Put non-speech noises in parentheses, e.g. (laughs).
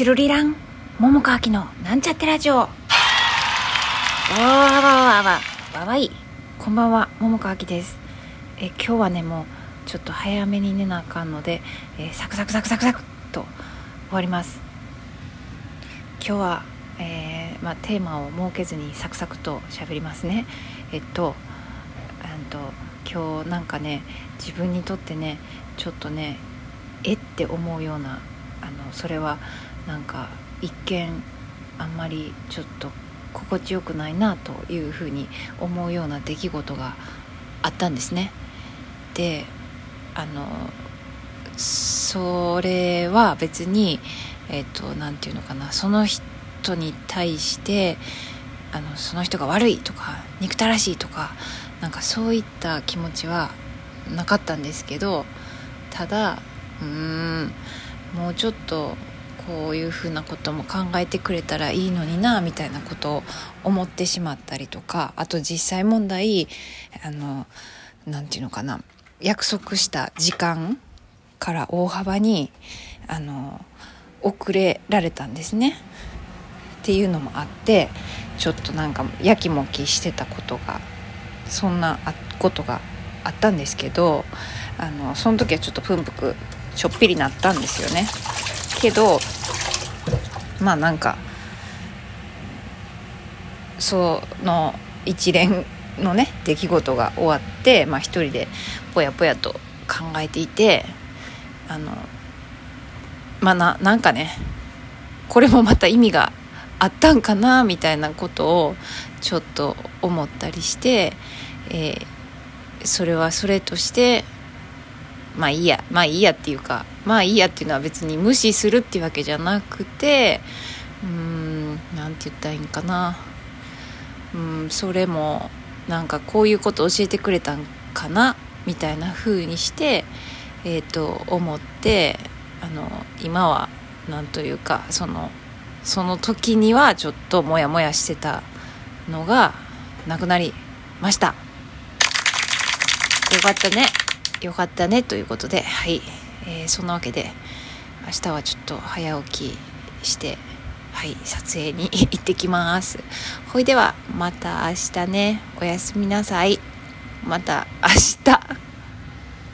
チュルリラン桃川きのなんちゃってラジオ。わわわわわわわわい。こんばんは桃川きです。え今日はねもうちょっと早めに寝なあかんので、えーサクサクサクサクサクと終わります。今日は、えーまあ、テーマを設けずにサクサクと喋りますね。えっとあんと今日なんかね自分にとってねちょっとねえって思うようなのそれはなんか一見あんまりちょっと心地よくないなというふうに思うような出来事があったんですね。であのそれは別にえっ、とていうのかなその人に対してあのその人が悪いとか憎たらしいとかなんかそういった気持ちはなかったんですけどただうーんもうちょっとこういうふうなことも考えてくれたらいいのになみたいなことを思ってしまったりとかあと実際問題あのなんていうのかな約束した時間から大幅にあの遅れられたんですね。っていうのもあってちょっとなんかやきもきしてたことがそんなことがあったんですけどあのその時はちょっとプンプクちょっぴりなったんですよね。けどまあなんかその一連のね出来事が終わって、まあ、一人でぽやぽやと考えていてあのまあななんかねこれもまた意味があったんかなみたいなことをちょっと思ったりして、えーそれはそれとしてまあいいやまあいいやっていうかまあいいやっていうのは別に無視するっていうわけじゃなくてうーんなんて言ったらいいんかな。うんそれもなんかこういうこと教えてくれたんかなみたいな風にしてえっ、と思ってあの今はなんというかそのその時にはちょっとモヤモヤしてたのがなくなりました。よかったね。よかったねということではい、えーそんなわけで明日はちょっと早起きしてはい撮影に (laughs) 行ってきます。ほいではまた明日ね。おやすみなさい。また明日。